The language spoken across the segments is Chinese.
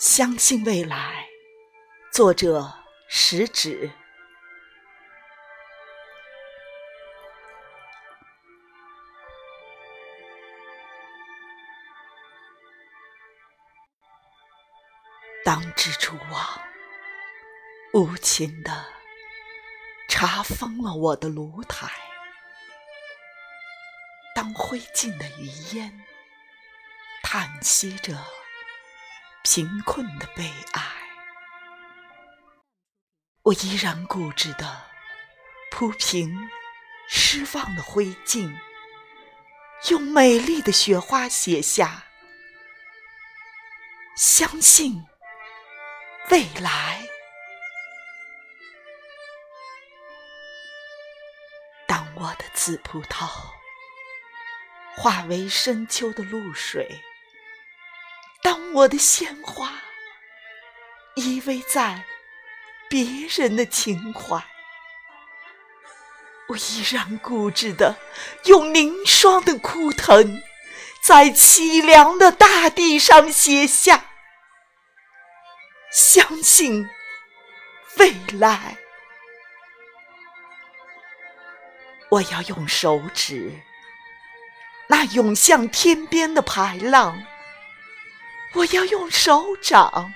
相信未来，作者食指。当蜘蛛网无情地查封了我的炉台，当灰烬的余烟叹息着。贫困的悲哀，我依然固执地铺平失望的灰烬，用美丽的雪花写下：相信未来。当我的紫葡萄化为深秋的露水。当我的鲜花依偎在别人的情怀，我依然固执地用凝霜的枯藤，在凄凉的大地上写下：相信未来。我要用手指，那涌向天边的排浪。我要用手掌，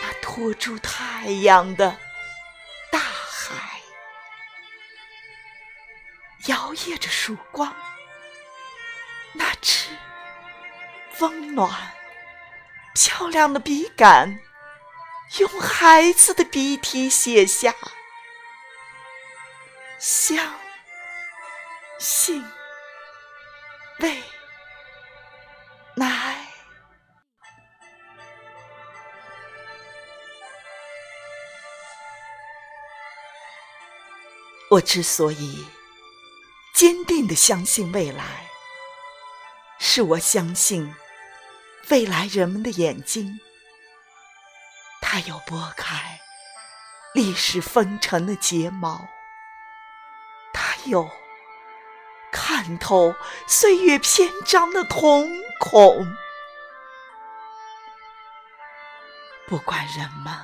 那托住太阳的大海，摇曳着曙光，那支温暖漂亮的笔杆，用孩子的笔体写下：相信未来。我之所以坚定地相信未来，是我相信未来人们的眼睛，它有拨开历史风尘的睫毛，它有看透岁月篇章的瞳孔。不管人们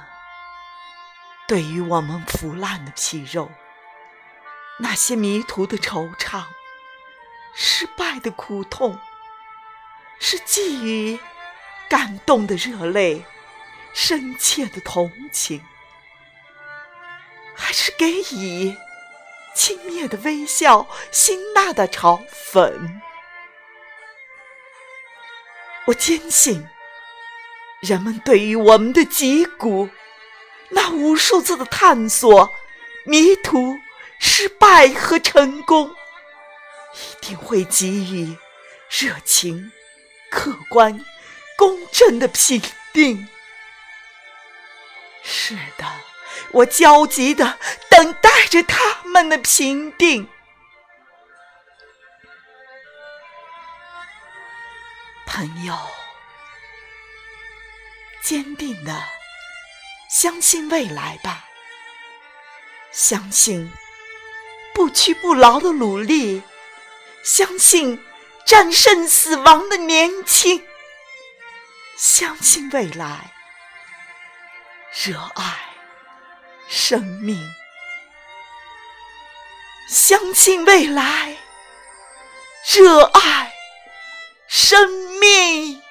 对于我们腐烂的皮肉，那些迷途的惆怅，失败的苦痛，是寄予感动的热泪，深切的同情，还是给予轻蔑的微笑，辛辣的嘲讽？我坚信，人们对于我们的脊骨，那无数次的探索、迷途。失败和成功，一定会给予热情、客观、公正的评定。是的，我焦急地等待着他们的评定。朋友，坚定地相信未来吧，相信。不屈不挠的努力，相信战胜死亡的年轻，相信未来，热爱生命，相信未来，热爱生命。